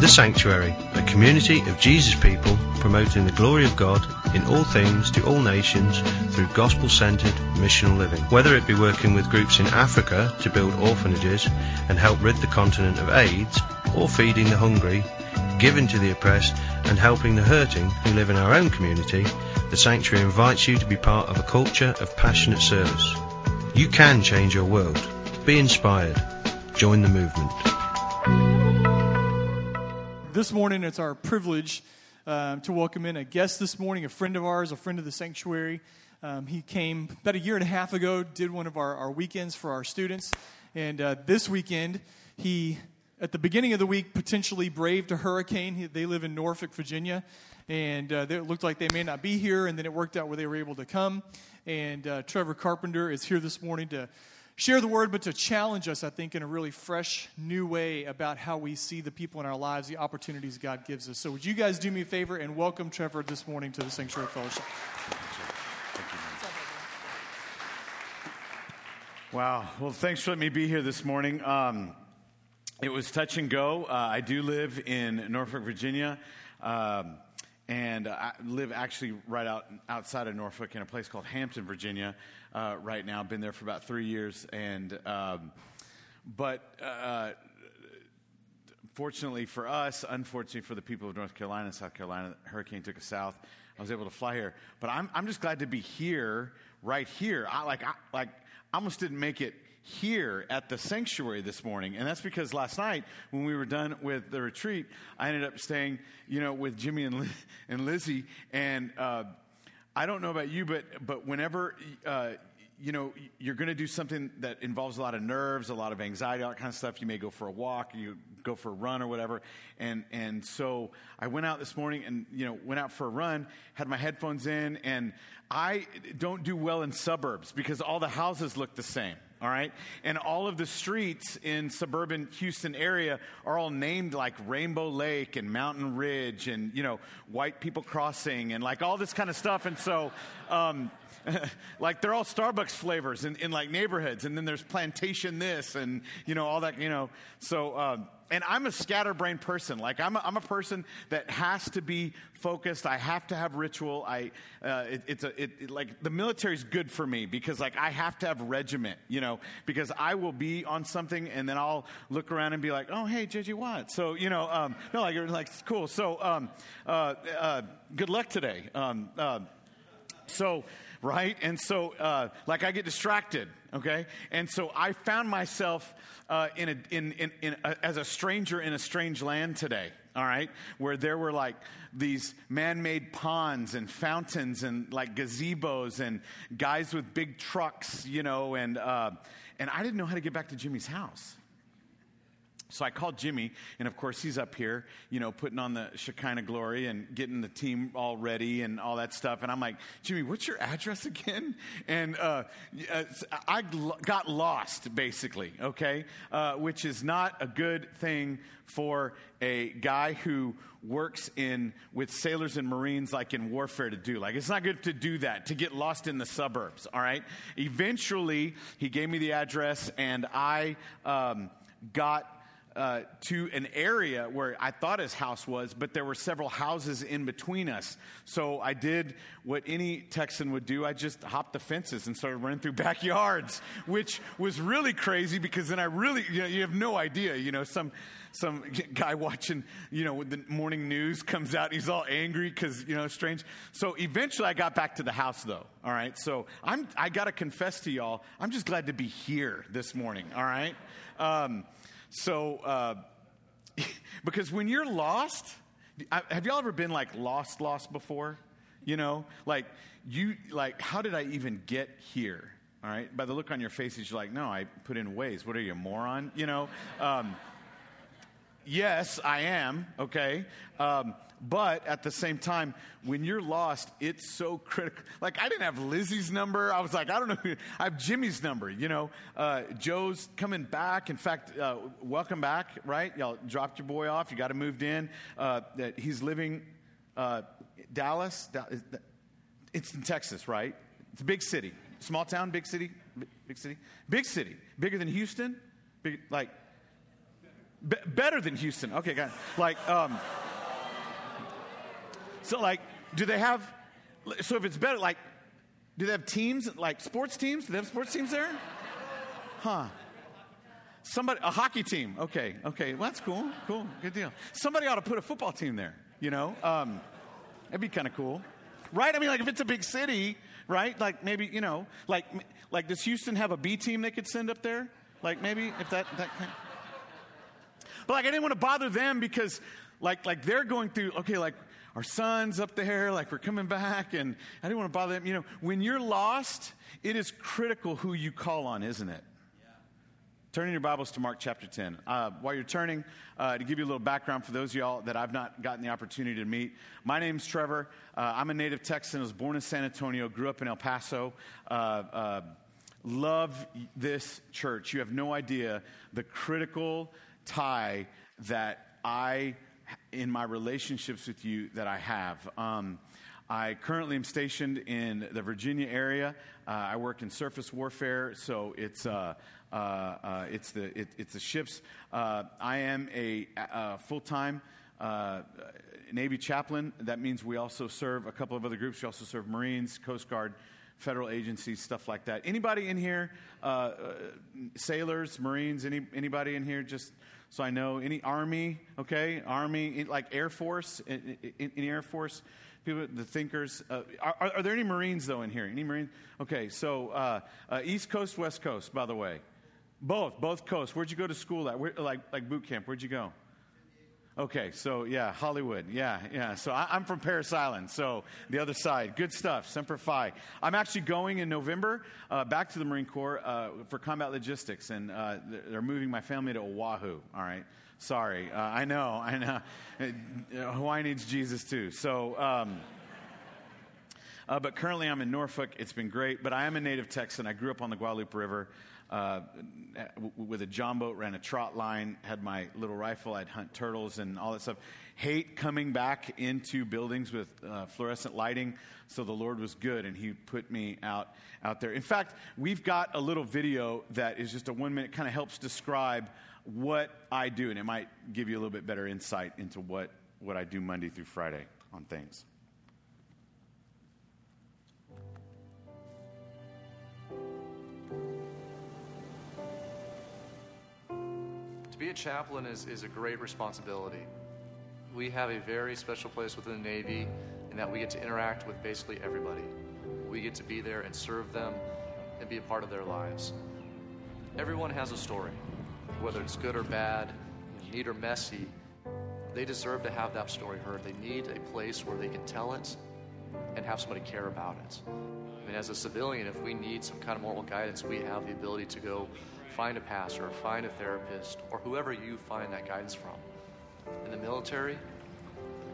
The Sanctuary, a community of Jesus people promoting the glory of God in all things to all nations through gospel centered missional living. Whether it be working with groups in Africa to build orphanages and help rid the continent of AIDS, or feeding the hungry, giving to the oppressed, and helping the hurting who live in our own community, the Sanctuary invites you to be part of a culture of passionate service. You can change your world. Be inspired. Join the movement. This morning, it's our privilege um, to welcome in a guest this morning, a friend of ours, a friend of the sanctuary. Um, he came about a year and a half ago, did one of our, our weekends for our students. And uh, this weekend, he, at the beginning of the week, potentially braved a hurricane. He, they live in Norfolk, Virginia. And uh, it looked like they may not be here, and then it worked out where they were able to come. And uh, Trevor Carpenter is here this morning to share the word, but to challenge us, I think, in a really fresh, new way about how we see the people in our lives, the opportunities God gives us. So, would you guys do me a favor and welcome Trevor this morning to the Sanctuary Fellowship? Wow. Well, thanks for letting me be here this morning. Um, it was touch and go. Uh, I do live in Norfolk, Virginia. Um, and I live actually right out outside of Norfolk in a place called Hampton, Virginia, uh, right now. Been there for about three years, and um, but uh, fortunately for us, unfortunately for the people of North Carolina South Carolina, the hurricane took us south. I was able to fly here, but I'm I'm just glad to be here, right here. I like I, like I almost didn't make it here at the sanctuary this morning. And that's because last night, when we were done with the retreat, I ended up staying, you know, with Jimmy and, Liz- and Lizzie. And uh, I don't know about you, but, but whenever, uh, you know, you're going to do something that involves a lot of nerves, a lot of anxiety, all that kind of stuff. You may go for a walk, you go for a run or whatever. And, and so I went out this morning and, you know, went out for a run, had my headphones in, and I don't do well in suburbs because all the houses look the same all right? And all of the streets in suburban Houston area are all named like Rainbow Lake and Mountain Ridge and, you know, white people crossing and like all this kind of stuff. And so, um, like they're all Starbucks flavors in, in like neighborhoods. And then there's plantation this and, you know, all that, you know. So, um, and I'm a scatterbrained person. Like I'm a, I'm a person that has to be focused. I have to have ritual. I uh, it, it's a it, it, like the military's good for me because like I have to have regiment. You know, because I will be on something and then I'll look around and be like, oh hey JJ Watt. So you know, um, no like like cool. So um, uh, uh, good luck today. Um, uh, so right? And so, uh, like, I get distracted, okay? And so I found myself uh, in a, in, in, in a, as a stranger in a strange land today, all right? Where there were like these man made ponds and fountains and like gazebos and guys with big trucks, you know, and, uh, and I didn't know how to get back to Jimmy's house. So I called Jimmy, and of course he's up here, you know, putting on the Shekinah glory and getting the team all ready and all that stuff. And I'm like, Jimmy, what's your address again? And uh, uh I got lost, basically, okay, uh, which is not a good thing for a guy who works in with sailors and marines like in warfare to do like it's not good to do that to get lost in the suburbs all right eventually he gave me the address and i um, got uh, to an area where I thought his house was, but there were several houses in between us. So I did what any Texan would do. I just hopped the fences and started running through backyards, which was really crazy because then I really, you know, you have no idea, you know, some some guy watching, you know, the morning news comes out. He's all angry because, you know, strange. So eventually I got back to the house though. All right. So I'm, I got to confess to y'all, I'm just glad to be here this morning. All right. Um, so, uh, because when you're lost, have y'all ever been like lost, lost before? You know, like you, like, how did I even get here? All right. By the look on your faces, you're like, no, I put in Waze. What are you, moron? You know, um, yes, I am. Okay. Um, but at the same time, when you're lost, it's so critical. Like, I didn't have Lizzie's number. I was like, I don't know. I have Jimmy's number, you know. Uh, Joe's coming back. In fact, uh, welcome back, right? Y'all dropped your boy off. You got him moved in. Uh, he's living uh, Dallas. It's in Texas, right? It's a big city. Small town, big city? Big city? Big city. Bigger than Houston? Big, like, Be- better than Houston. Okay, got it. Like, um, so like, do they have? So if it's better, like, do they have teams like sports teams? Do they have sports teams there? Huh. Somebody, a hockey team. Okay, okay. Well, that's cool. Cool. Good deal. Somebody ought to put a football team there. You know, um, that'd be kind of cool, right? I mean, like if it's a big city, right? Like maybe you know, like like does Houston have a B team they could send up there? Like maybe if that that. Kind but like I didn't want to bother them because like like they're going through. Okay, like our son's up there, like we're coming back, and I didn't want to bother them. You know, when you're lost, it is critical who you call on, isn't it? Turning your Bibles to Mark chapter 10. Uh, while you're turning, uh, to give you a little background for those of y'all that I've not gotten the opportunity to meet, my name's Trevor. Uh, I'm a native Texan. I was born in San Antonio, grew up in El Paso. Uh, uh, love this church. You have no idea the critical tie that I, in my relationships with you, that I have. Um, I currently am stationed in the Virginia area. Uh, I work in surface warfare, so it's uh, uh, uh, it's the it, it's the ships. Uh, I am a, a full time. Uh, Navy chaplain. That means we also serve a couple of other groups. We also serve Marines, Coast Guard, federal agencies, stuff like that. Anybody in here, sailors, Marines? Any anybody in here? Just so I know, any Army? Okay, Army, like Air Force, in Air Force people, the thinkers. Uh, are, are, there any Marines though in here? Any Marines? Okay, so uh, uh, East Coast, West Coast, by the way. Both, both coasts. Where'd you go to school at? Where, like, like boot camp. Where'd you go? Okay, so yeah, Hollywood. Yeah, yeah. So I, am from Parris Island, so the other side. Good stuff. Semper Fi. I'm actually going in November uh, back to the Marine Corps uh, for combat logistics, and uh, they're moving my family to Oahu. All right. Sorry. Uh, I know. I know. Uh, Hawaii needs Jesus too. So. Um, uh, but currently, I'm in Norfolk. It's been great. But I am a native Texan. I grew up on the Guadalupe River uh, with a john boat, ran a trot line, had my little rifle, I'd hunt turtles and all that stuff. Hate coming back into buildings with uh, fluorescent lighting, so the Lord was good and He put me out, out there. In fact, we've got a little video that is just a one minute, kind of helps describe what I do, and it might give you a little bit better insight into what, what I do Monday through Friday on things. A chaplain is, is a great responsibility. We have a very special place within the Navy in that we get to interact with basically everybody. We get to be there and serve them and be a part of their lives. Everyone has a story, whether it's good or bad, neat or messy. They deserve to have that story heard. They need a place where they can tell it and have somebody care about it. I mean, as a civilian, if we need some kind of moral guidance, we have the ability to go find a pastor or find a therapist or whoever you find that guidance from. In the military,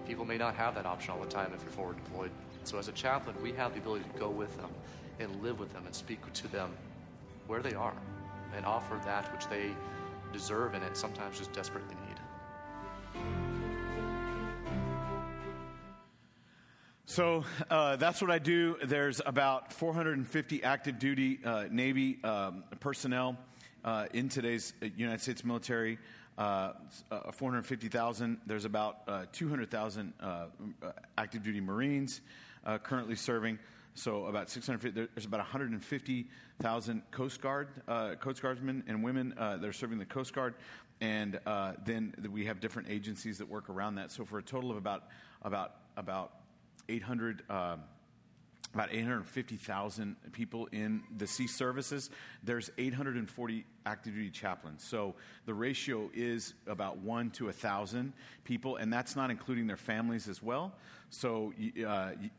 people may not have that option all the time if you're forward deployed. So as a chaplain, we have the ability to go with them and live with them and speak to them where they are and offer that which they deserve and sometimes just desperately need. So uh, that's what I do. There's about 450 active duty uh, Navy um, personnel uh, in today's uh, United States military. Uh, uh 450,000. There's about uh, 200,000 uh, active duty Marines currently serving. So about 650. There's about 150,000 Coast Guard Coast Guardsmen and women that are serving the Coast Guard, and then we have different agencies that work around that. So for a total of about about about 800 about 850,000 people in the sea services. There's 840 active duty chaplains. So the ratio is about one to a thousand people, and that's not including their families as well. So uh, you,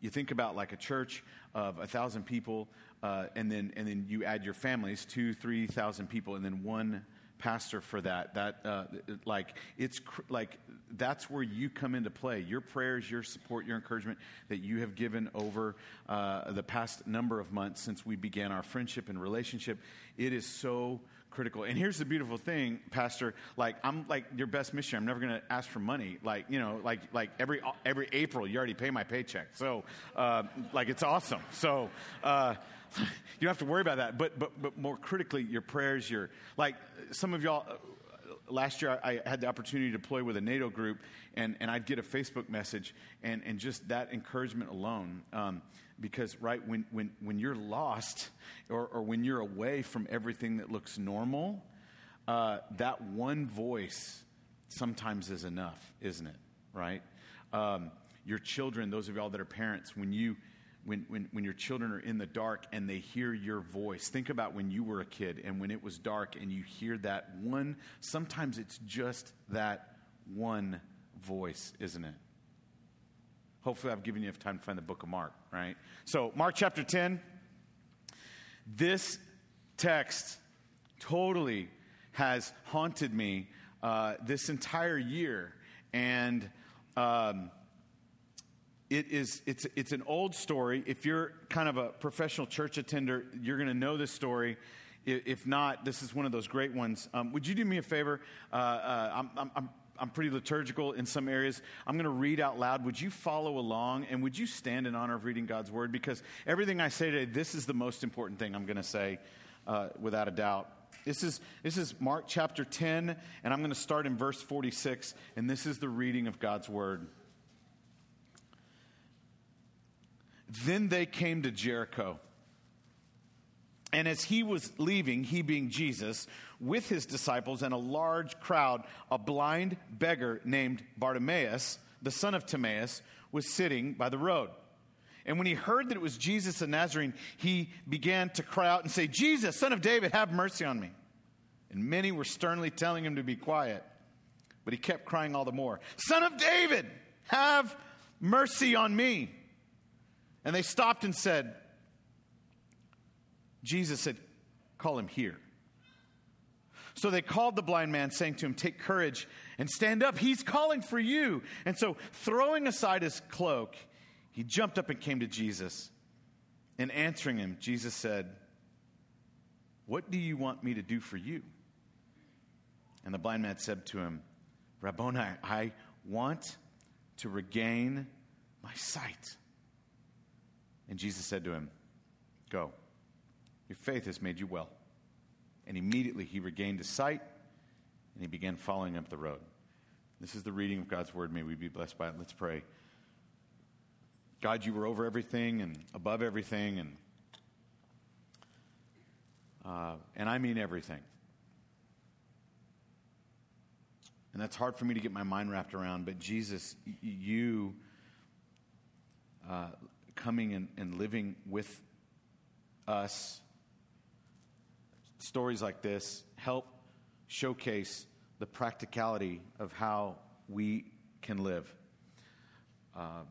you, think about like a church of a thousand people, uh, and then and then you add your families, two, three thousand people, and then one pastor for that. That uh, like it's cr- like that's where you come into play. Your prayers, your support, your encouragement that you have given over uh, the past number of months since we began our friendship and relationship. It is so critical. And here's the beautiful thing, Pastor. Like I'm like your best missionary. I'm never going to ask for money. Like you know, like like every every April, you already pay my paycheck. So uh, like it's awesome. So. Uh, you don't have to worry about that. But, but, but more critically, your prayers, your, like some of y'all, last year I, had the opportunity to deploy with a NATO group, and, and I'd get a Facebook message, and, and just that encouragement alone. Um, because, right, when, when, when you're lost or, or when you're away from everything that looks normal, uh, that one voice sometimes is enough, isn't it? Right? Um, your children, those of y'all that are parents, when you when, when, when your children are in the dark and they hear your voice. Think about when you were a kid and when it was dark and you hear that one, sometimes it's just that one voice, isn't it? Hopefully, I've given you enough time to find the book of Mark, right? So, Mark chapter 10, this text totally has haunted me uh, this entire year. And um, it is it's it's an old story. If you're kind of a professional church attender, you're going to know this story. If not, this is one of those great ones. Um, would you do me a favor? Uh, uh, I'm, I'm, I'm pretty liturgical in some areas. I'm going to read out loud. Would you follow along and would you stand in honor of reading God's word? Because everything I say today, this is the most important thing I'm going to say uh, without a doubt. This is, this is Mark chapter 10, and I'm going to start in verse 46, and this is the reading of God's word. Then they came to Jericho. And as he was leaving, he being Jesus, with his disciples and a large crowd, a blind beggar named Bartimaeus, the son of Timaeus, was sitting by the road. And when he heard that it was Jesus of Nazarene, he began to cry out and say, Jesus, son of David, have mercy on me. And many were sternly telling him to be quiet. But he kept crying all the more, Son of David, have mercy on me. And they stopped and said, Jesus said, Call him here. So they called the blind man, saying to him, Take courage and stand up. He's calling for you. And so, throwing aside his cloak, he jumped up and came to Jesus. And answering him, Jesus said, What do you want me to do for you? And the blind man said to him, Rabboni, I want to regain my sight. And Jesus said to him, Go, your faith has made you well. And immediately he regained his sight and he began following up the road. This is the reading of God's word. May we be blessed by it. Let's pray. God, you were over everything and above everything, and uh, and I mean everything. And that's hard for me to get my mind wrapped around. But Jesus, you uh, coming and, and living with us, stories like this help showcase the practicality of how we can live. Uh,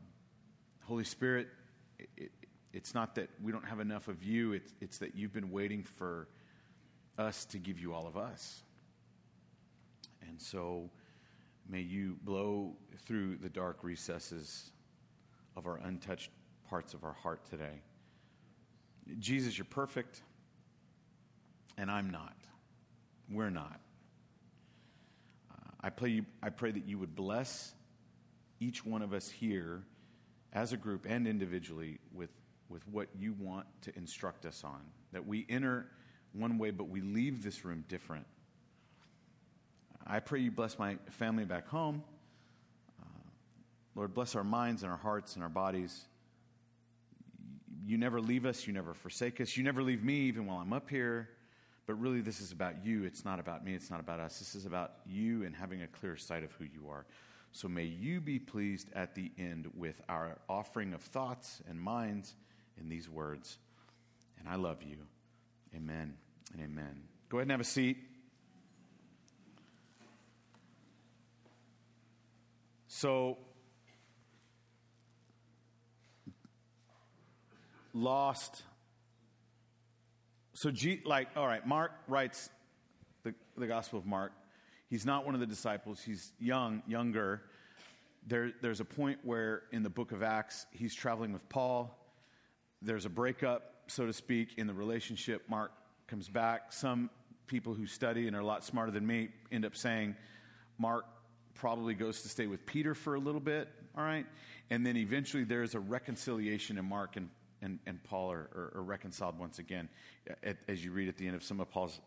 Holy Spirit, it, it, it's not that we don't have enough of you, it's, it's that you've been waiting for us to give you all of us. And so may you blow through the dark recesses of our untouched parts of our heart today. Jesus, you're perfect, and I'm not. We're not. Uh, I, pray I pray that you would bless each one of us here as a group and individually with, with what you want to instruct us on. That we enter one way, but we leave this room different. I pray you bless my family back home. Uh, Lord, bless our minds and our hearts and our bodies you never leave us, you never forsake us, you never leave me even while I'm up here. But really, this is about you. It's not about me, it's not about us. This is about you and having a clear sight of who you are. So may you be pleased at the end with our offering of thoughts and minds in these words. And I love you. Amen and amen. Go ahead and have a seat. So, lost. So, G, like, all right, Mark writes the, the Gospel of Mark. He's not one of the disciples, he's young, younger. There, there's a point where in the book of Acts, he's traveling with Paul. There's a breakup, so to speak, in the relationship. Mark comes back. Some people who study and are a lot smarter than me end up saying Mark probably goes to stay with Peter for a little bit, all right? And then eventually there's a reconciliation in Mark, and and, and Paul are, are, are reconciled once again, at, as you read at the end of some of Paul's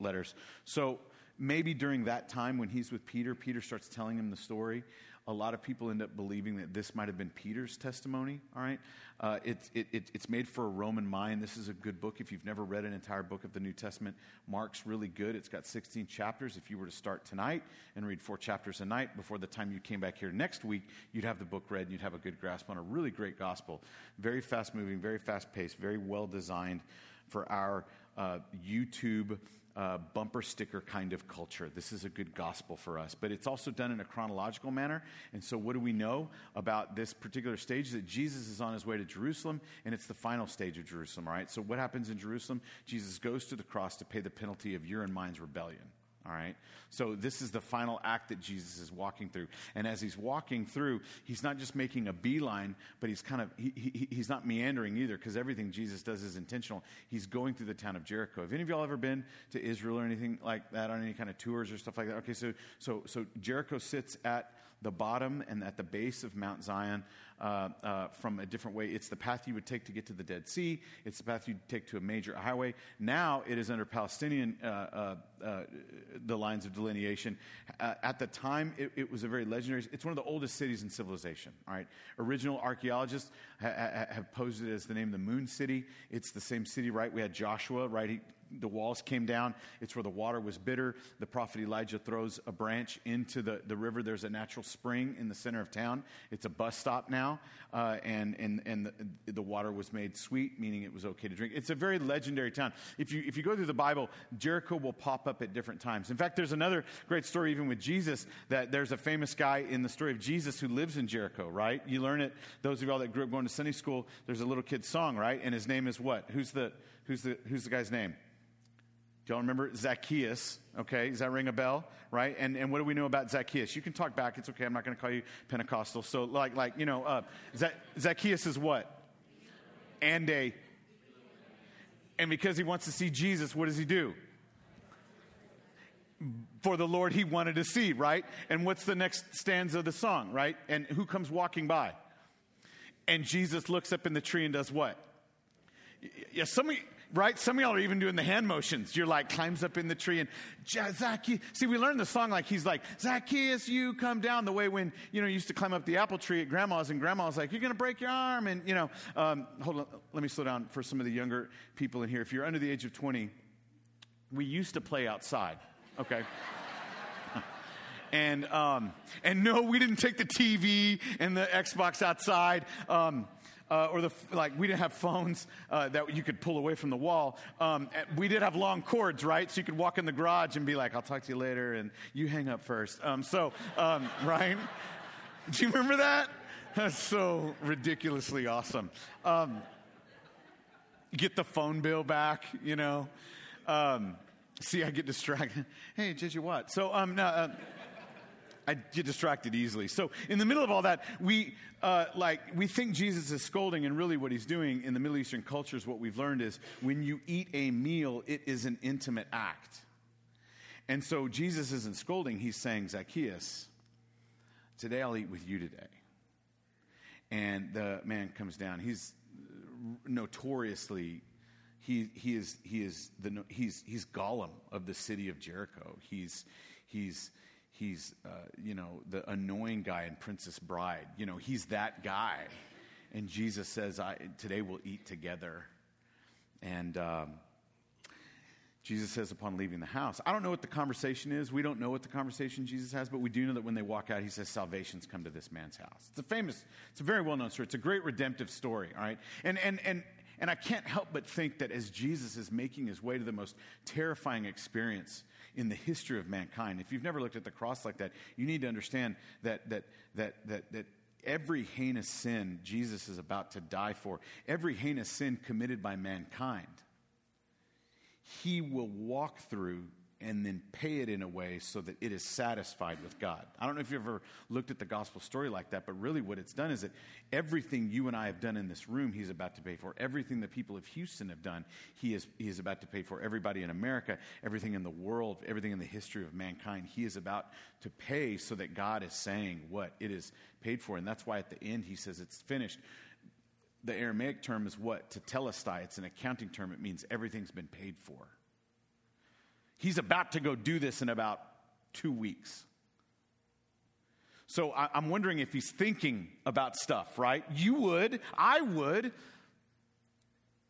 letters. So maybe during that time when he's with Peter, Peter starts telling him the story. A lot of people end up believing that this might have been Peter's testimony. All right, uh, it, it, it, it's made for a Roman mind. This is a good book. If you've never read an entire book of the New Testament, Mark's really good. It's got 16 chapters. If you were to start tonight and read four chapters a night before the time you came back here next week, you'd have the book read and you'd have a good grasp on a really great gospel. Very fast moving, very fast paced, very well designed for our uh, YouTube uh, bumper sticker kind of culture. This is a good gospel for us, but it's also done in a chronological manner. And so, what do we know about this particular stage? That Jesus is on his way to Jerusalem, and it's the final stage of Jerusalem, all right? So, what happens in Jerusalem? Jesus goes to the cross to pay the penalty of your and mine's rebellion. All right? So, this is the final act that Jesus is walking through. And as he's walking through, he's not just making a beeline, but he's kind of, he, he, he's not meandering either, because everything Jesus does is intentional. He's going through the town of Jericho. Have any of y'all ever been to Israel or anything like that on any kind of tours or stuff like that? Okay, so, so, so Jericho sits at the bottom and at the base of Mount Zion uh, uh, from a different way. It's the path you would take to get to the Dead Sea, it's the path you'd take to a major highway. Now it is under Palestinian, uh, uh, uh the lines of delineation. At the time, it, it, was a very legendary, it's one of the oldest cities in civilization. All right. Original archaeologists ha- ha- have posed it as the name of the Moon City. It's the same city, right? We had Joshua, right? He, the walls came down. It's where the water was bitter. The prophet Elijah throws a branch into the, the river. There's a natural spring in the center of town. It's a bus stop now, uh, and, and, and the, the, water was made sweet, meaning it was okay to drink. It's a very legendary town. If you, if you go through the Bible, Jericho will pop up at different times. In fact, there's another great story, even with Jesus, that there's a famous guy in the story of Jesus who lives in Jericho, right? You learn it, those of y'all that grew up going to Sunday school, there's a little kid's song, right? And his name is what? Who's the, who's the, who's the guy's name? Y'all remember Zacchaeus? Okay, does that ring a bell? Right? And, and what do we know about Zacchaeus? You can talk back. It's okay. I'm not going to call you Pentecostal. So, like, like you know, uh, Zacchaeus is what? And a. And because he wants to see Jesus, what does he do? For the Lord he wanted to see, right? And what's the next stanza of the song, right? And who comes walking by? And Jesus looks up in the tree and does what? Yeah, some of you, right? Some of y'all are even doing the hand motions. You're like, climbs up in the tree and Zacchaeus. See, we learned the song like he's like, Zacchaeus, you come down. The way when, you know, you used to climb up the apple tree at grandma's and grandma's like, you're going to break your arm. And, you know, um, hold on. Let me slow down for some of the younger people in here. If you're under the age of 20, we used to play outside. Okay. and um, and no, we didn't take the TV and the Xbox outside. Um, uh, or the like we didn't have phones uh, that you could pull away from the wall. Um, we did have long cords, right? So you could walk in the garage and be like, "I'll talk to you later," and you hang up first. Um, so, um, right? Do you remember that? That's so ridiculously awesome. Um, get the phone bill back, you know. Um, see, I get distracted. Hey, JJ Watt. So, um, no, uh, I get distracted easily. So in the middle of all that, we uh, like we think Jesus is scolding, and really what he's doing in the Middle Eastern cultures, what we've learned is when you eat a meal, it is an intimate act. And so Jesus isn't scolding; he's saying, Zacchaeus, today I'll eat with you today. And the man comes down. He's notoriously he, he is he is the he's he's Gollum of the city of Jericho. He's he's he's, uh, you know, the annoying guy in Princess Bride. You know, he's that guy. And Jesus says, I, Today we'll eat together. And um, Jesus says, upon leaving the house, I don't know what the conversation is. We don't know what the conversation Jesus has, but we do know that when they walk out, he says, Salvation's come to this man's house. It's a famous, it's a very well known story. It's a great redemptive story, all right? And, and, and, and I can't help but think that as Jesus is making his way to the most terrifying experience in the history of mankind. If you've never looked at the cross like that, you need to understand that, that, that, that, that every heinous sin Jesus is about to die for, every heinous sin committed by mankind, he will walk through and then pay it in a way so that it is satisfied with God. I don't know if you've ever looked at the gospel story like that, but really what it's done is that everything you and I have done in this room, He's about to pay for. Everything the people of Houston have done, He is, he is about to pay for. Everybody in America, everything in the world, everything in the history of mankind, He is about to pay so that God is saying what? It is paid for. And that's why at the end He says it's finished. The Aramaic term is what? Tetelestai. It's an accounting term. It means everything's been paid for. He's about to go do this in about two weeks. So I, am wondering if he's thinking about stuff, right? You would, I would.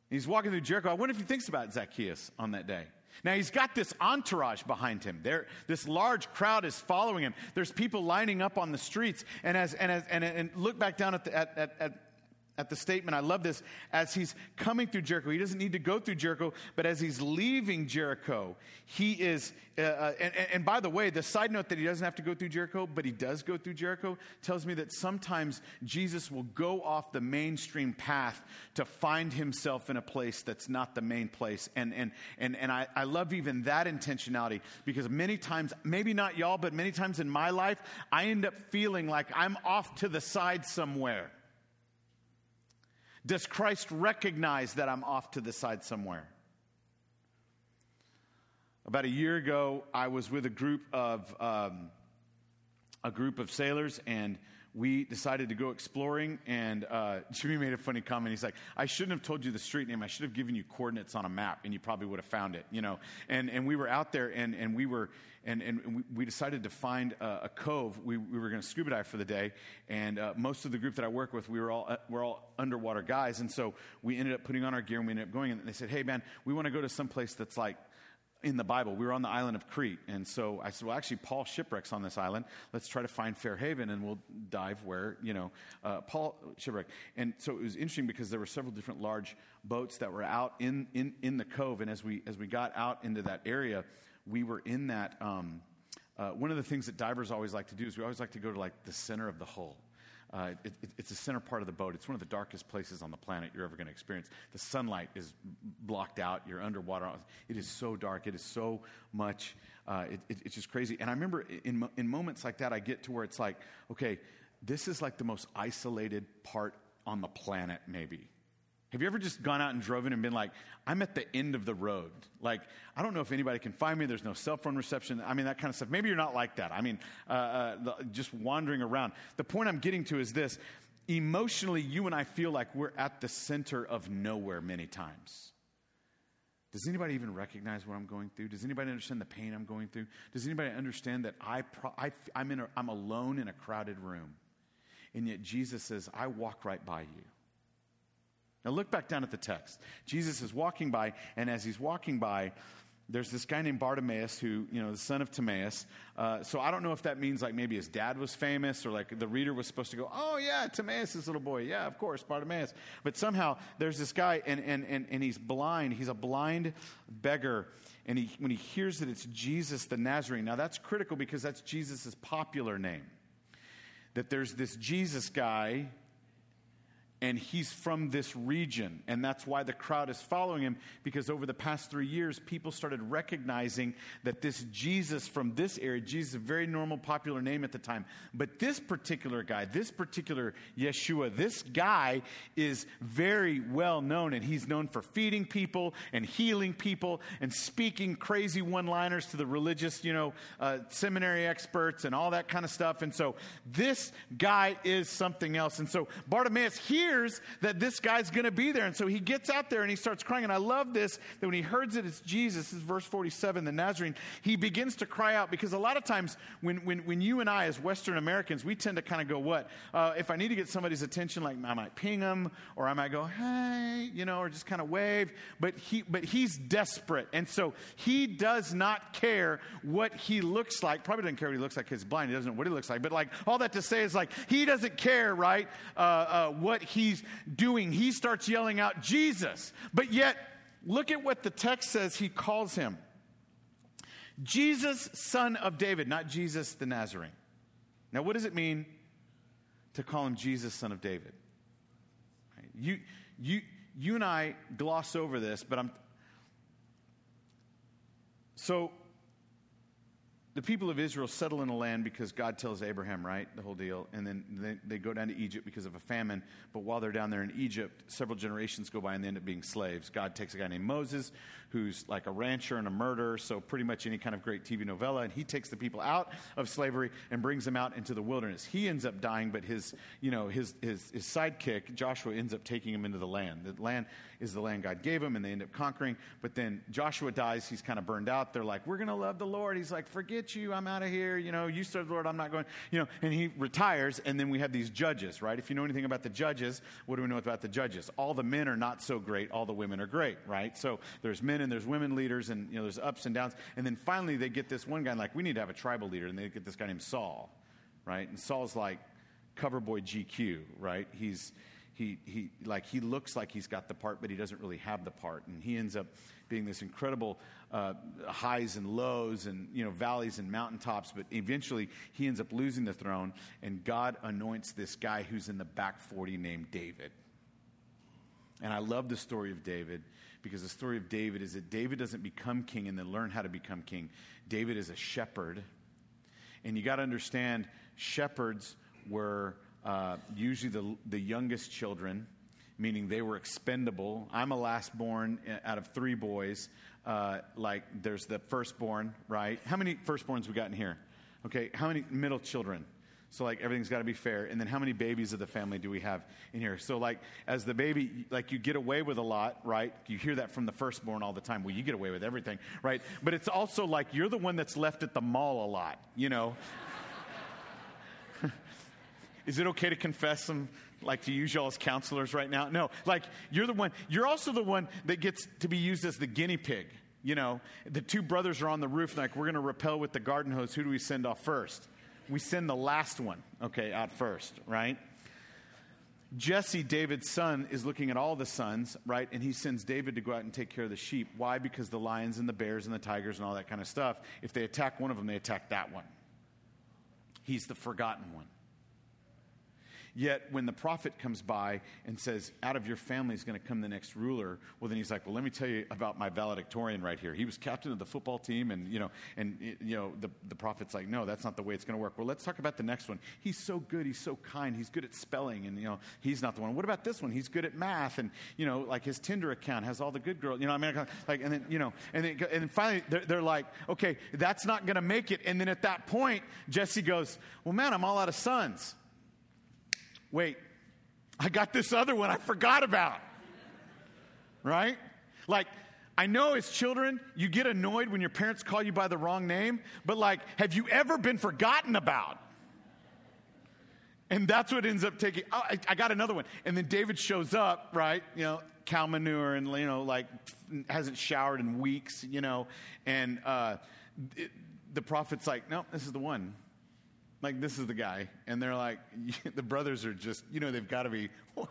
He's walking through Jericho. I wonder if he thinks about Zacchaeus on that day. Now he's got this entourage behind him. There, this large crowd is following him. There's people lining up on the streets. And as and as and, and look back down at the at, at, at at the statement. I love this. As he's coming through Jericho, he doesn't need to go through Jericho, but as he's leaving Jericho, he is. Uh, uh, and, and, by the way, the side note that he doesn't have to go through Jericho, but he does go through Jericho, tells me that sometimes Jesus will go off the mainstream path to find himself in a place that's not the main place. And, and, and, and I, I love even that intentionality because many times, maybe not y'all, but many times in my life, I end up feeling like I'm off to the side somewhere. Does Christ recognize that I'm off to the side somewhere? About a year ago, I was with a group of um, a group of sailors, and we decided to go exploring. And uh, Jimmy made a funny comment. He's like, "I shouldn't have told you the street name. I should have given you coordinates on a map, and you probably would have found it." You know. And and we were out there, and and we were and, and we decided to find a, a cove. We, we were going to scuba dive for the day, and uh, most of the group that I work with, we were all uh, we're all underwater guys, and so we ended up putting on our gear and we ended up going. And they said, "Hey, man, we want to go to some place that's like." In the Bible. We were on the island of Crete. And so I said, well, actually, Paul shipwrecks on this island. Let's try to find Fair Haven and we'll dive where, you know, uh, Paul shipwrecked. And so it was interesting because there were several different large boats that were out in, in, in the cove. And as we, as we got out into that area, we were in that. Um, uh, one of the things that divers always like to do is we always like to go to like the center of the hull. Uh, it, it, it's the center part of the boat. It's one of the darkest places on the planet you're ever going to experience. The sunlight is blocked out. You're underwater. It is so dark. It is so much. Uh, it, it's just crazy. And I remember in, in moments like that, I get to where it's like, okay, this is like the most isolated part on the planet, maybe. Have you ever just gone out and driven and been like, I'm at the end of the road? Like, I don't know if anybody can find me. There's no cell phone reception. I mean, that kind of stuff. Maybe you're not like that. I mean, uh, uh, just wandering around. The point I'm getting to is this emotionally, you and I feel like we're at the center of nowhere many times. Does anybody even recognize what I'm going through? Does anybody understand the pain I'm going through? Does anybody understand that I pro- I, am in a, I'm alone in a crowded room? And yet Jesus says, I walk right by you. Now look back down at the text. Jesus is walking by, and as he's walking by, there's this guy named Bartimaeus who, you know, the son of Timaeus. Uh, so I don't know if that means like maybe his dad was famous or like the reader was supposed to go, oh, yeah, Timaeus' little boy. Yeah, of course, Bartimaeus. But somehow there's this guy and, and, and, and he's blind. He's a blind beggar. And he, when he hears that it's Jesus the Nazarene, now that's critical because that's Jesus' popular name. That there's this Jesus guy and he's from this region. And that's why the crowd is following him, because over the past three years, people started recognizing that this Jesus from this area, Jesus, is a very normal, popular name at the time, but this particular guy, this particular Yeshua, this guy is very well known, and he's known for feeding people and healing people and speaking crazy one liners to the religious, you know, uh, seminary experts and all that kind of stuff. And so this guy is something else. And so Bartimaeus here hears that this guy's going to be there. And so he gets out there and he starts crying. And I love this that when he hears it, it's Jesus, this is verse 47, the Nazarene, he begins to cry out because a lot of times when, when, when you and I, as Western Americans, we tend to kind of go, what? Uh, if I need to get somebody's attention, like I might ping them or I might go, hey, you know, or just kind of wave. But, he, but he's desperate. And so he does not care what he looks like. Probably doesn't care what he looks like he's blind. He doesn't know what he looks like. But like all that to say is like he doesn't care, right? Uh, uh, what he he's doing, he starts yelling out, Jesus. But yet, look at what the text says he calls him Jesus, son of David, not Jesus the Nazarene. Now, what does it mean to call him Jesus, son of David? You, you, you and I gloss over this, but I'm. So, the people of Israel settle in a land because God tells Abraham, right? The whole deal. And then they, they, go down to Egypt because of a famine. But while they're down there in Egypt, several generations go by and they end up being slaves. God takes a guy named Moses, who's like a rancher and a murderer, so pretty much any kind of great TV novella, and he takes the people out of slavery and brings them out into the wilderness. He ends up dying, but his, you know, his, his, his sidekick, Joshua, ends up taking him into the land. The land is the land God gave him, and they end up conquering. But then Joshua dies. He's kind of burned out. They're like, we're going to love the Lord. He's like, forget you. I'm out of here. You know, you serve the Lord. I'm not going. You know, and he retires, and then we have these judges, right? If you know anything about the judges, what do we know about the judges? All the men are not so great. All the women are great, right? So there's men and there's women leaders, and, you know, there's ups and downs. And then finally they get this one guy, like, we need to have a tribal leader. And they get this guy named Saul, right? And Saul's like cover boy GQ, right? He's, he, he, like, he looks like he's got the part, but he doesn't really have the part. And he ends up being this incredible uh, highs and lows and, you know, valleys and mountaintops. But eventually he ends up losing the throne, and God anoints this guy who's in the back 40 named David. And I love the story of David because the story of David is that David doesn't become king and then learn how to become king. David is a shepherd. And you got to understand, shepherds were uh, usually the, the youngest children, meaning they were expendable. I'm a last born out of three boys. Uh, like, there's the firstborn, right? How many firstborns we got in here? Okay, how many middle children? So like everything's got to be fair. And then how many babies of the family do we have in here? So like as the baby, like you get away with a lot, right? You hear that from the firstborn all the time. Well, you get away with everything, right? But it's also like you're the one that's left at the mall a lot, you know? Is it okay to confess some, like to use y'all as counselors right now? No, like you're the one, you're also the one that gets to be used as the guinea pig. You know, the two brothers are on the roof, like, we're going to repel with the garden hose. Who do we send off first? we send the last one, okay, out first, right? Jesse, David's son, is looking at all the sons, right? And he sends David to go out and take care of the sheep. Why? Because the lions and the bears and the tigers and all that kind of stuff, if they attack one of them, they attack that one. He's the forgotten one. Yet when the prophet comes by and says, Out of your family is going to come the next ruler, well, then he's like, Well, let me tell you about my valedictorian right here. He was captain of the football team, and, you know, and, you know the, the prophet's like, No, that's not the way it's going to work. Well, let's talk about the next one. He's so good. He's so kind. He's good at spelling, and, you know, he's not the one. What about this one? He's good at math, and, you know, like his Tinder account has all the good girls. You know, I mean, like, and then, you know, and then, and then finally they're, they're like, Okay, that's not going to make it. And then at that point, Jesse goes, Well, man, I'm all out of sons wait, I got this other one I forgot about. Right? Like, I know as children, you get annoyed when your parents call you by the wrong name, but like, have you ever been forgotten about? And that's what ends up taking. Oh, I, I, got another one. And then David shows up, right? You know, cow manure and, you know, like hasn't showered in weeks, you know. And uh, it, the prophet's like, no, this is the one like this is the guy. And they're like the brothers are just you know they've got to be what?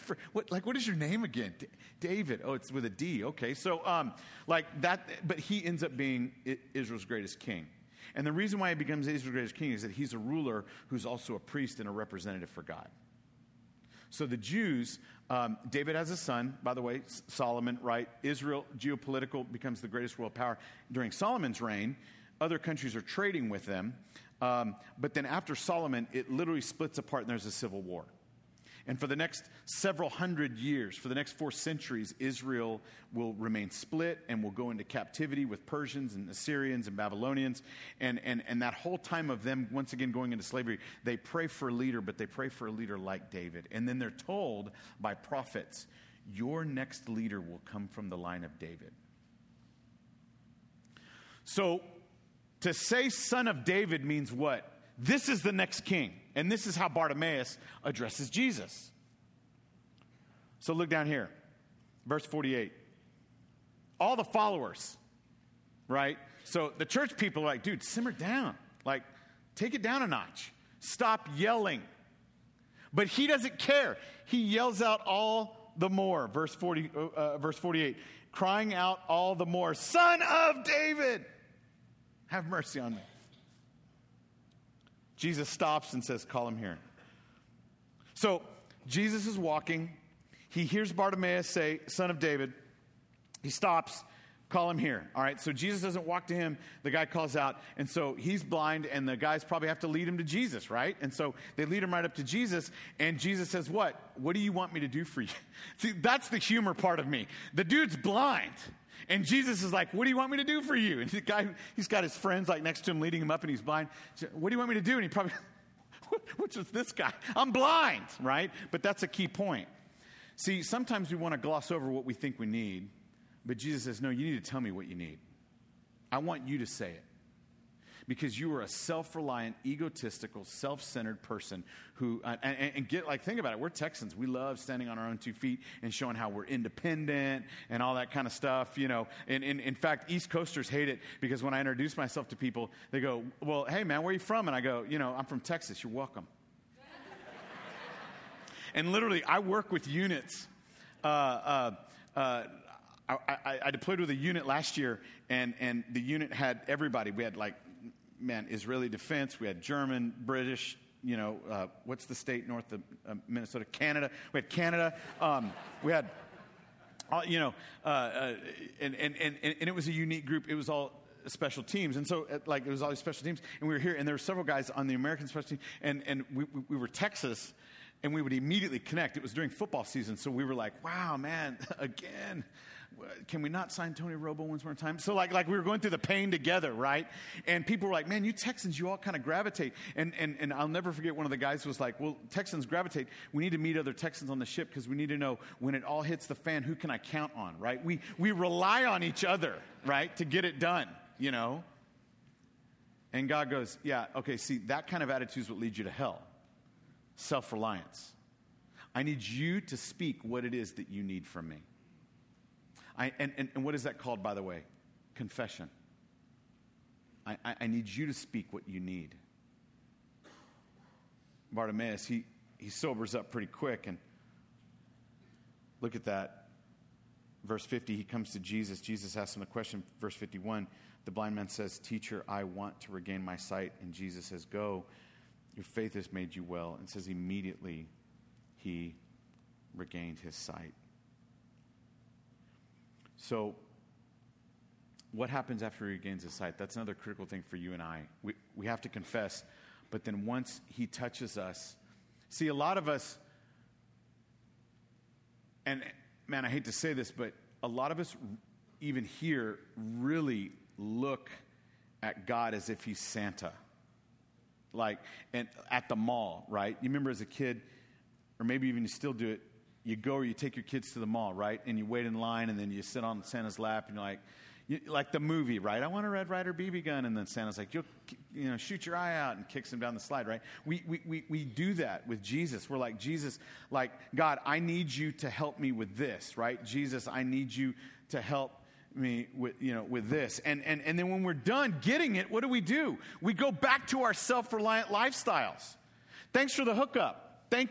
For, what like what is your name again? D- david. Oh it's with a d. Okay. So um like that but he ends up being israel's greatest king. And the reason why he becomes israel's greatest king is that he's a ruler who's also a priest and a representative for god. So the jews um, david has a son by the way solomon right? Israel geopolitical becomes the greatest world power. During solomon's reign other countries are trading with them um, but then after Solomon, it literally splits apart and there's a civil war. And for the next several hundred years, for the next four centuries, Israel will remain split and will go into captivity with Persians and Assyrians and Babylonians. And, and, and that whole time of them once again going into slavery, they pray for a leader, but they pray for a leader like David. And then they're told by prophets, Your next leader will come from the line of David. So to say son of David means what? This is the next king. And this is how Bartimaeus addresses Jesus. So look down here, verse 48. All the followers, right? So the church people are like, dude, simmer down. Like, take it down a notch. Stop yelling. But he doesn't care. He yells out all the more. Verse, 40, uh, verse 48 crying out all the more, Son of David, have mercy on me. Jesus stops and says, Call him here. So Jesus is walking. He hears Bartimaeus say, Son of David. He stops, Call him here. All right. So Jesus doesn't walk to him. The guy calls out. And so he's blind, and the guys probably have to lead him to Jesus, right? And so they lead him right up to Jesus. And Jesus says, What? What do you want me to do for you? See, that's the humor part of me. The dude's blind. And Jesus is like, What do you want me to do for you? And the guy, he's got his friends like next to him, leading him up, and he's blind. What do you want me to do? And he probably, Which is this guy? I'm blind, right? But that's a key point. See, sometimes we want to gloss over what we think we need but Jesus says, No, you need to tell me what you need. I want you to say it. Because you are a self reliant, egotistical, self centered person who, uh, and, and, get like, think about it. We're Texans. We love standing on our own two feet and showing how we're independent and all that kind of stuff, you know. And, and in fact, East Coasters hate it because when I introduce myself to people, they go, Well, hey, man, where are you from? And I go, You know, I'm from Texas. You're welcome. and literally, I work with units. Uh, uh, uh I, I, I, deployed with a unit last year, and, and the unit had everybody. We had like, man, Israeli defense, we had German, British, you know, uh, what's the state north of uh, Minnesota? Canada. We had Canada. Um, we had, uh, you know, uh, uh, and, and, and, and it was a unique group. It was all special teams. And so, uh, like, it was all these special teams. And we were here, and there were several guys on the American special team, and, and we, we were Texas, and we would immediately connect. It was during football season, so we were like, wow, man, again can we not sign Tony Romo once more time? So like, like we were going through the pain together, right? And people were like, man, you Texans, you all kind of gravitate. And, and, and I'll never forget one of the guys was like, well, Texans gravitate. We need to meet other Texans on the ship because we need to know when it all hits the fan, who can I count on, right? We, we rely on each other, right, to get it done, you know? And God goes, yeah, okay, see, that kind of attitude is what leads you to hell. Self reliance. I need you to speak what it is that you need from me. I, and, and, and what is that called, by the way? Confession. I, I, I need you to speak what you need. Bartimaeus, he, he sobers up pretty quick. And look at that. Verse 50, he comes to Jesus. Jesus asks him a question. Verse 51, the blind man says, Teacher, I want to regain my sight. And Jesus says, Go, your faith has made you well. And says, Immediately he regained his sight. So, what happens after he regains his sight? That's another critical thing for you and I. We, we have to confess, but then once he touches us, see, a lot of us, and man, I hate to say this, but a lot of us, even here, really look at God as if he's Santa. Like, and at the mall, right? You remember as a kid, or maybe even you still do it, you go or you take your kids to the mall, right? And you wait in line and then you sit on Santa's lap and you're like, you, like the movie, right? I want a Red Ryder BB gun. And then Santa's like, you'll, you know, shoot your eye out and kicks him down the slide, right? We, we, we, we do that with Jesus. We're like, Jesus, like, God, I need you to help me with this, right? Jesus, I need you to help me with you know with this and and and then when we're done getting it what do we do we go back to our self-reliant lifestyles thanks for the hookup thank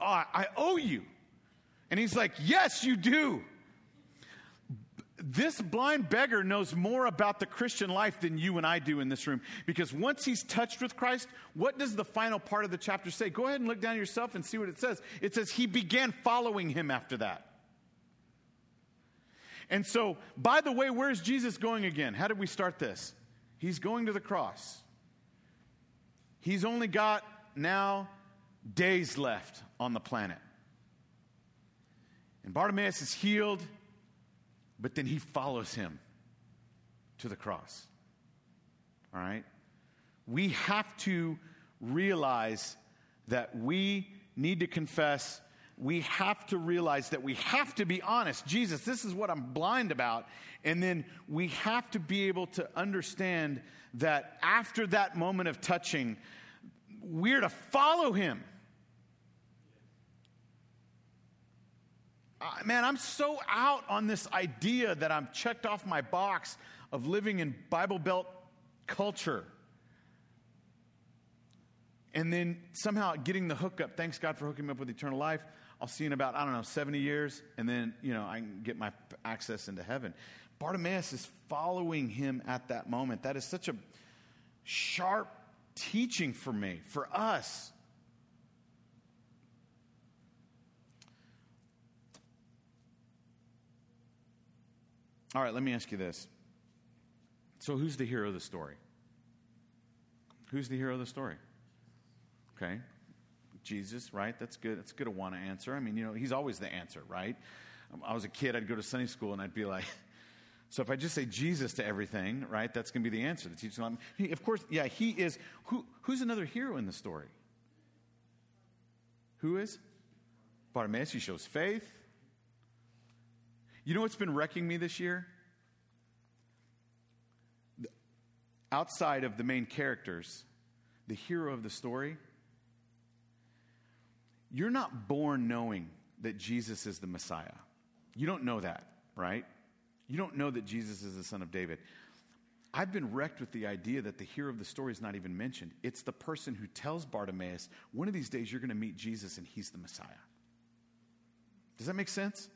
oh, i owe you and he's like, Yes, you do. This blind beggar knows more about the Christian life than you and I do in this room because once he's touched with Christ, what does the final part of the chapter say? Go ahead and look down yourself and see what it says. It says he began following him after that. And so, by the way, where's Jesus going again? How did we start this? He's going to the cross. He's only got now days left on the planet. And Bartimaeus is healed, but then he follows him to the cross. All right? We have to realize that we need to confess. We have to realize that we have to be honest. Jesus, this is what I'm blind about. And then we have to be able to understand that after that moment of touching, we're to follow him. uh, man, I'm so out on this idea that I'm checked off my box of living in Bible Belt culture. And then somehow getting the hookup. Thanks God for hooking me up with eternal life. I'll see in about, I don't know, 70 years, and then, you know, I can get my access into heaven. Bartimaeus is following him at that moment. That is such a sharp teaching for me, for us. All right, let me ask you this. So, who's the hero of the story? Who's the hero of the story? Okay. Jesus, right? That's good. That's good to want to answer. I mean, you know, he's always the answer, right? Um, I was a kid, I'd go to Sunday school and I'd be like, so if I just say Jesus to everything, right, that's going to be the answer. The teaching, he, of course, yeah, he is. Who, who's another hero in the story? Who is? Bartimaeus. He shows faith. You know what's been wrecking me this year? Outside of the main characters, the hero of the story, you're not born knowing that Jesus is the Messiah. You don't know that, right? You don't know that Jesus is the son of David. I've been wrecked with the idea that the hero of the story is not even mentioned. It's the person who tells Bartimaeus, one of these days you're going to meet Jesus and he's the Messiah. Does that make sense?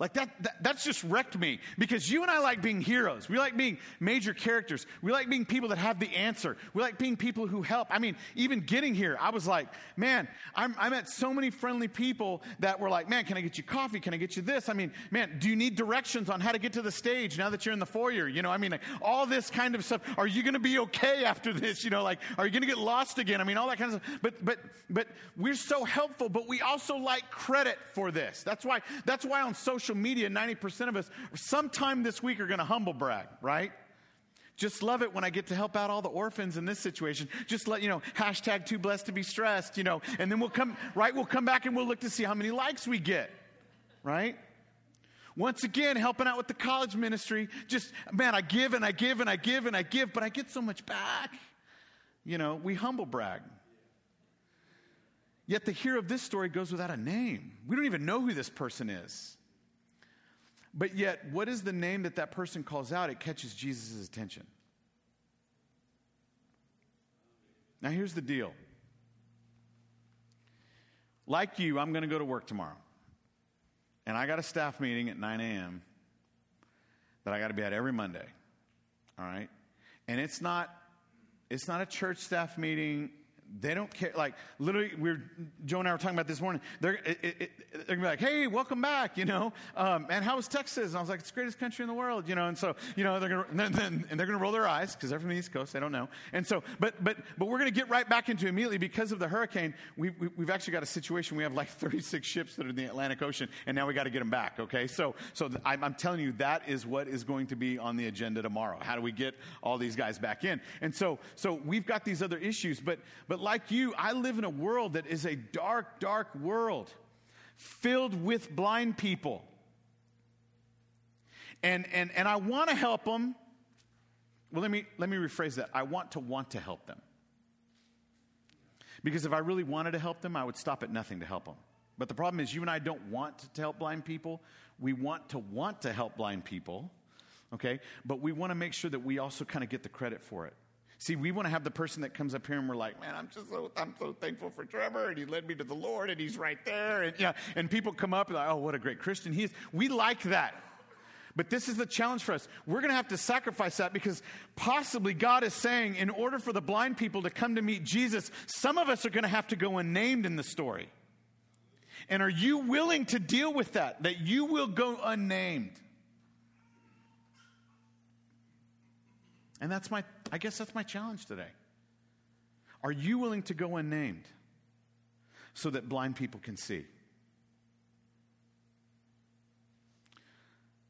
Like that, that, that's just wrecked me because you and I like being heroes. We like being major characters. We like being people that have the answer. We like being people who help. I mean, even getting here, I was like, man, I'm, I met so many friendly people that were like, man, can I get you coffee? Can I get you this? I mean, man, do you need directions on how to get to the stage now that you're in the foyer? You know, I mean, like, all this kind of stuff. Are you going to be okay after this? You know, like, are you going to get lost again? I mean, all that kind of stuff. But, but, but we're so helpful, but we also like credit for this. That's why, that's why on social social media, 90% of us, sometime this week, are going to humble brag, right? Just love it when I get to help out all the orphans in this situation. Just let, you know, hashtag too blessed to be stressed, you know, and then we'll come, right? We'll come back and we'll look to see how many likes we get, right? Once again, helping out with the college ministry. Just, man, I give and I give and I give and I give, but I get so much back. You know, we humble brag. Yet the hero of this story goes without a name. We don't even know who this person is. But yet, what is the name that that person calls out? It catches Jesus' attention. Now, here's the deal. Like you, I'm going to go to work tomorrow. And I got a staff meeting at 9 a.m. that I got to be at every Monday. All right? And it's not it's not a church staff meeting they don't care. Like literally, we are Joe and I were talking about this morning. They're they're gonna be like, "Hey, welcome back," you know. Um, and how was Texas? And I was like, "It's the greatest country in the world," you know. And so you know they're gonna and, then, and they're gonna roll their eyes because they're from the East Coast. They don't know. And so, but but but we're gonna get right back into immediately because of the hurricane. We, we we've actually got a situation. We have like 36 ships that are in the Atlantic Ocean, and now we got to get them back. Okay, so so th- I'm, I'm telling you that is what is going to be on the agenda tomorrow. How do we get all these guys back in? And so so we've got these other issues, but but like you, I live in a world that is a dark, dark world filled with blind people. And, and, and I want to help them. Well, let me, let me rephrase that. I want to want to help them. Because if I really wanted to help them, I would stop at nothing to help them. But the problem is, you and I don't want to help blind people. We want to want to help blind people, okay? But we want to make sure that we also kind of get the credit for it. See, we want to have the person that comes up here and we're like, man, I'm just so, I'm so thankful for Trevor and he led me to the Lord and he's right there. And, yeah, and people come up and like, oh, what a great Christian he is. We like that. But this is the challenge for us. We're going to have to sacrifice that because possibly God is saying, in order for the blind people to come to meet Jesus, some of us are going to have to go unnamed in the story. And are you willing to deal with that? That you will go unnamed? And that's my, I guess that's my challenge today. Are you willing to go unnamed so that blind people can see?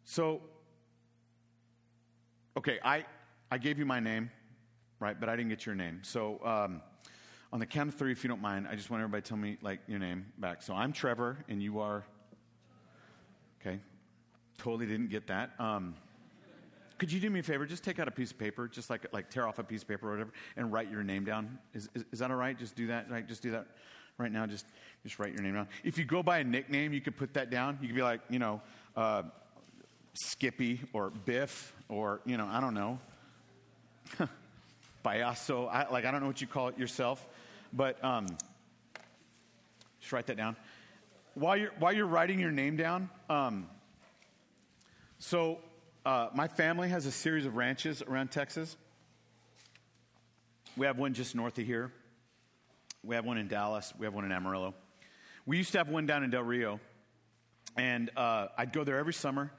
So, okay, I, I gave you my name, right, but I didn't get your name. So, um, on the count of three, if you don't mind, I just want everybody to tell me, like, your name back. So, I'm Trevor, and you are. Okay, totally didn't get that. Um, could you do me a favor? Just take out a piece of paper, just like like tear off a piece of paper or whatever, and write your name down. Is, is, is that all right? Just do that. Right? Just do that right now. Just just write your name down. If you go by a nickname, you could put that down. You could be like, you know, uh, Skippy or Biff or you know, I don't know, Payaso. I, like I don't know what you call it yourself, but um, just write that down. While you're while you're writing your name down, um, so uh, my family has a series of ranches around Texas. We have one just north of here. We have one in Dallas. We have one in Amarillo. We used to have one down in Del Rio. And uh, I'd go there every summer.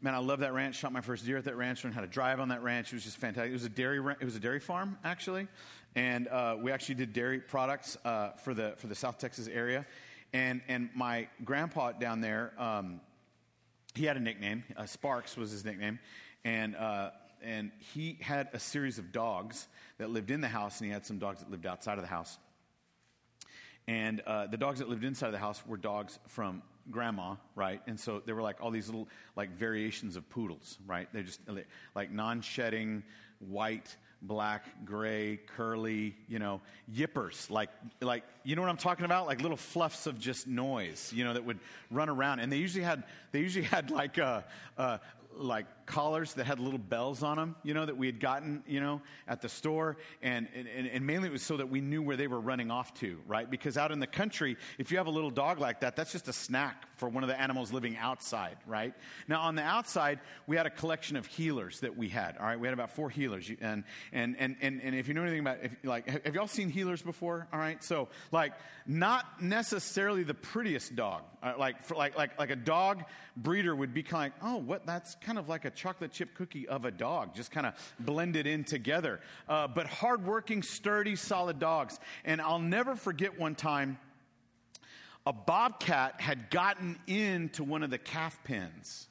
Man, I love that ranch. Shot my first deer at that ranch. Learned how to drive on that ranch. It was just fantastic. It was a dairy. It was a dairy farm actually, and uh, we actually did dairy products uh, for the for the South Texas area. And and my grandpa down there, um, he had a nickname. Uh, Sparks was his nickname, and uh, and he had a series of dogs that lived in the house, and he had some dogs that lived outside of the house. And uh, the dogs that lived inside of the house were dogs from grandma, right? And so there were like all these little like variations of poodles, right? They're just like non-shedding, white, black, gray, curly, you know, yippers, like like you know what I'm talking about? Like little fluffs of just noise, you know, that would run around. And they usually had they usually had like uh, uh, like collars that had little bells on them, you know, that we had gotten, you know, at the store. And, and, and mainly it was so that we knew where they were running off to, right? Because out in the country, if you have a little dog like that, that's just a snack for one of the animals living outside, right? Now, on the outside, we had a collection of heelers that we had, all right? We had about four heelers. And, and, and, and, and if you know anything about, if, like, have y'all seen heelers before, all right? So, like, not necessarily the prettiest dog. Uh, like, for, like, like, like a dog breeder would be kind of like, oh, what, that's kind of like a chocolate chip cookie of a dog, just kind of blended in together. Uh, but hardworking, sturdy, solid dogs. And I'll never forget one time a bobcat had gotten into one of the calf pens.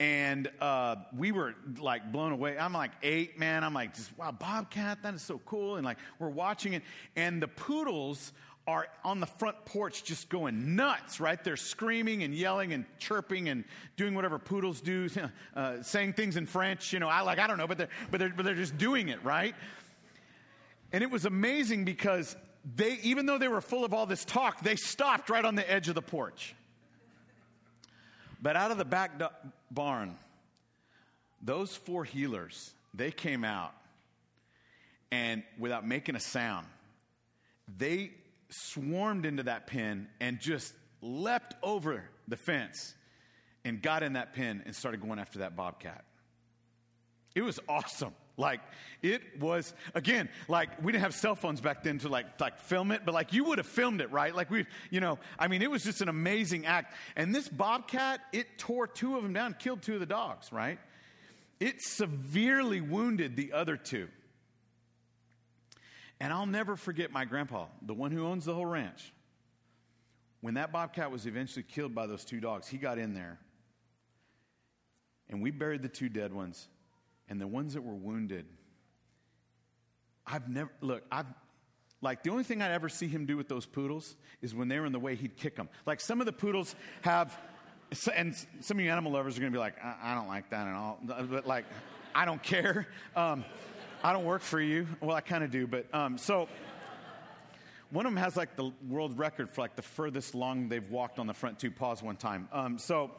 And uh, we were like blown away. I'm like eight, man. I'm like, just, wow, bobcat, that is so cool. And like, we're watching it. And the poodles are on the front porch just going nuts, right? They're screaming and yelling and chirping and doing whatever poodles do, uh, saying things in French, you know, I like, I don't know, but they're, but they're, but they're just doing it, right? And it was amazing because they, even though they were full of all this talk, they stopped right on the edge of the porch. But out of the back barn, those four heelers, they came out and without making a sound, they swarmed into that pen and just leapt over the fence and got in that pen and started going after that bobcat. It was awesome. Like it was again, like we didn't have cell phones back then to like like film it, but like you would have filmed it, right? Like we, you know, I mean, it was just an amazing act. And this bobcat, it tore two of them down, killed two of the dogs, right? It severely wounded the other two. And I'll never forget my grandpa, the one who owns the whole ranch. When that bobcat was eventually killed by those two dogs, he got in there and we buried the two dead ones and the ones that were wounded. I've never, look, I've, like the only thing I'd ever see him do with those poodles is when they were in the way, he'd kick them. Like some of the poodles have, and some of you animal lovers are going to be like, I, I, don't like that at all. But like, I don't care. Um, I don't work for you. Well, I kind of do, but um, so one of them has like the world record for like the furthest long they've walked on the front two paws one time. Um, so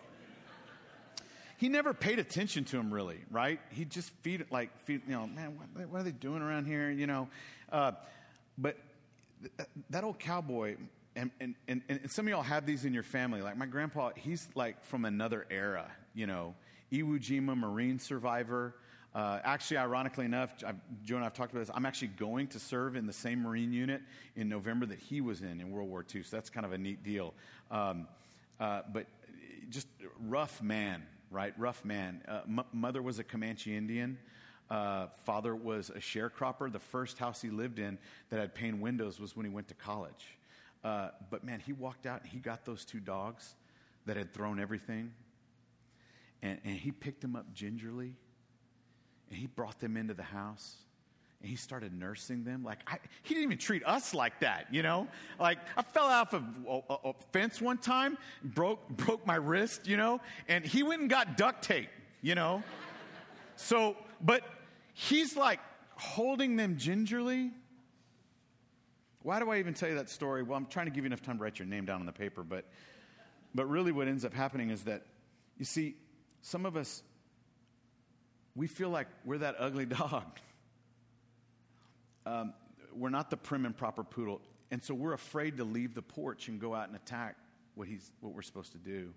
he never paid attention to him really, right? He just feed it like feed, you know, man, what, what are they doing around here? You know, uh, but th- that old cowboy. And, and, and, and some of y'all have these in your family. Like my grandpa, he's like from another era, you know, Iwo Jima Marine survivor. Uh, actually, ironically enough, I've, Joe and I have talked about this. I'm actually going to serve in the same Marine unit in November that he was in in World War II. So that's kind of a neat deal. Um, uh, but just rough man, right? Rough man. Uh, m- mother was a Comanche Indian. Uh, father was a sharecropper. The first house he lived in that had pane windows was when he went to college. Uh, but man, he walked out and he got those two dogs that had thrown everything, and, and he picked them up gingerly and he brought them into the house and he started nursing them. Like, I, he didn't even treat us like that, you know? Like, I fell off a, a, a, fence one time, broke, broke my wrist, you know? And he went and got duct tape, you know? So, but he's like holding them gingerly. Why do I even tell you that story? Well, I'm trying to give you enough time to write your name down on the paper, but, but really what ends up happening is that, you see, some of us we feel like we're that ugly dog. Um, we're not the prim and proper poodle. And so we're afraid to leave the porch and go out and attack what, he's, what we're supposed to do.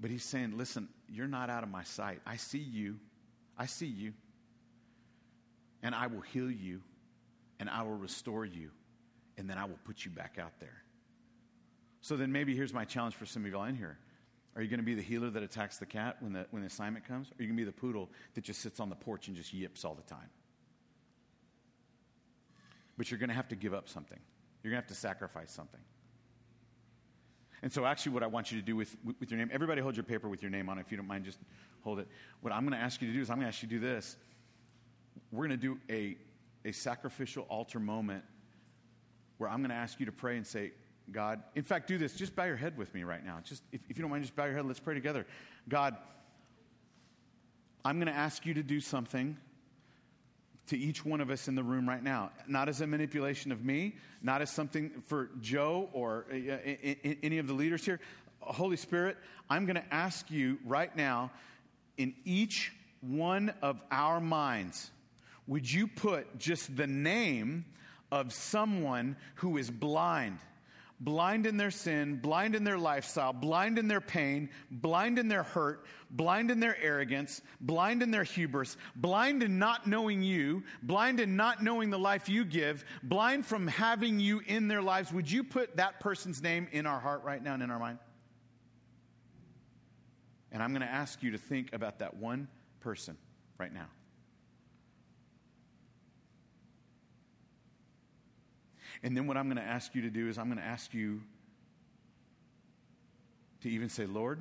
But he's saying, listen, you're not out of my sight. I see you. I see you. And I will heal you. And I will restore you. And then I will put you back out there. So then maybe here's my challenge for some of y'all in here. Are you going to be the healer that attacks the cat when the, when the assignment comes? Or are you going to be the poodle that just sits on the porch and just yips all the time? But you're going to have to give up something. You're going to have to sacrifice something. And so, actually, what I want you to do with, with your name, everybody hold your paper with your name on it. If you don't mind, just hold it. What I'm going to ask you to do is, I'm going to ask you to do this. We're going to do a, a sacrificial altar moment where I'm going to ask you to pray and say, God, in fact, do this. Just bow your head with me right now. Just, if, if you don't mind, just bow your head. Let's pray together. God, I'm going to ask you to do something to each one of us in the room right now. Not as a manipulation of me, not as something for Joe or uh, any of the leaders here. Holy Spirit, I'm going to ask you right now in each one of our minds, would you put just the name of someone who is blind? Blind in their sin, blind in their lifestyle, blind in their pain, blind in their hurt, blind in their arrogance, blind in their hubris, blind in not knowing you, blind in not knowing the life you give, blind from having you in their lives, would you put that person's name in our heart right now and in our mind? And I'm going to ask you to think about that one person right now. And then what I'm going to ask you to do is I'm going to ask you to even say, Lord,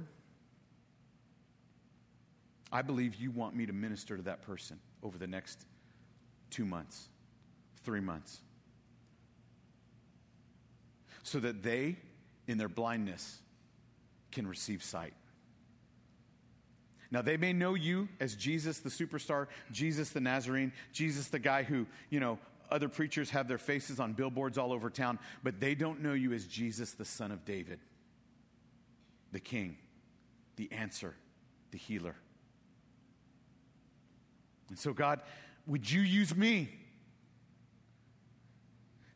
I believe you want me to minister to that person over the next two months, three months, so that they, in their blindness, can receive sight. Now, they may know you as Jesus the superstar, Jesus the Nazarene, Jesus the guy who, you know, other preachers have their faces on billboards all over town, but they don't know you as Jesus, the Son of David, the King, the answer, the healer. And so, God, would you use me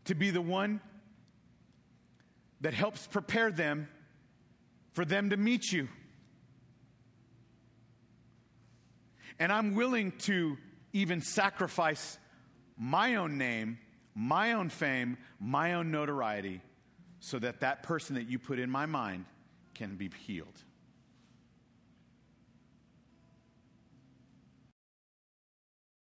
to be the one that helps prepare them for them to meet you? And I'm willing to even sacrifice my own name, my own fame, my own notoriety, so that that person that you put in my mind can be healed.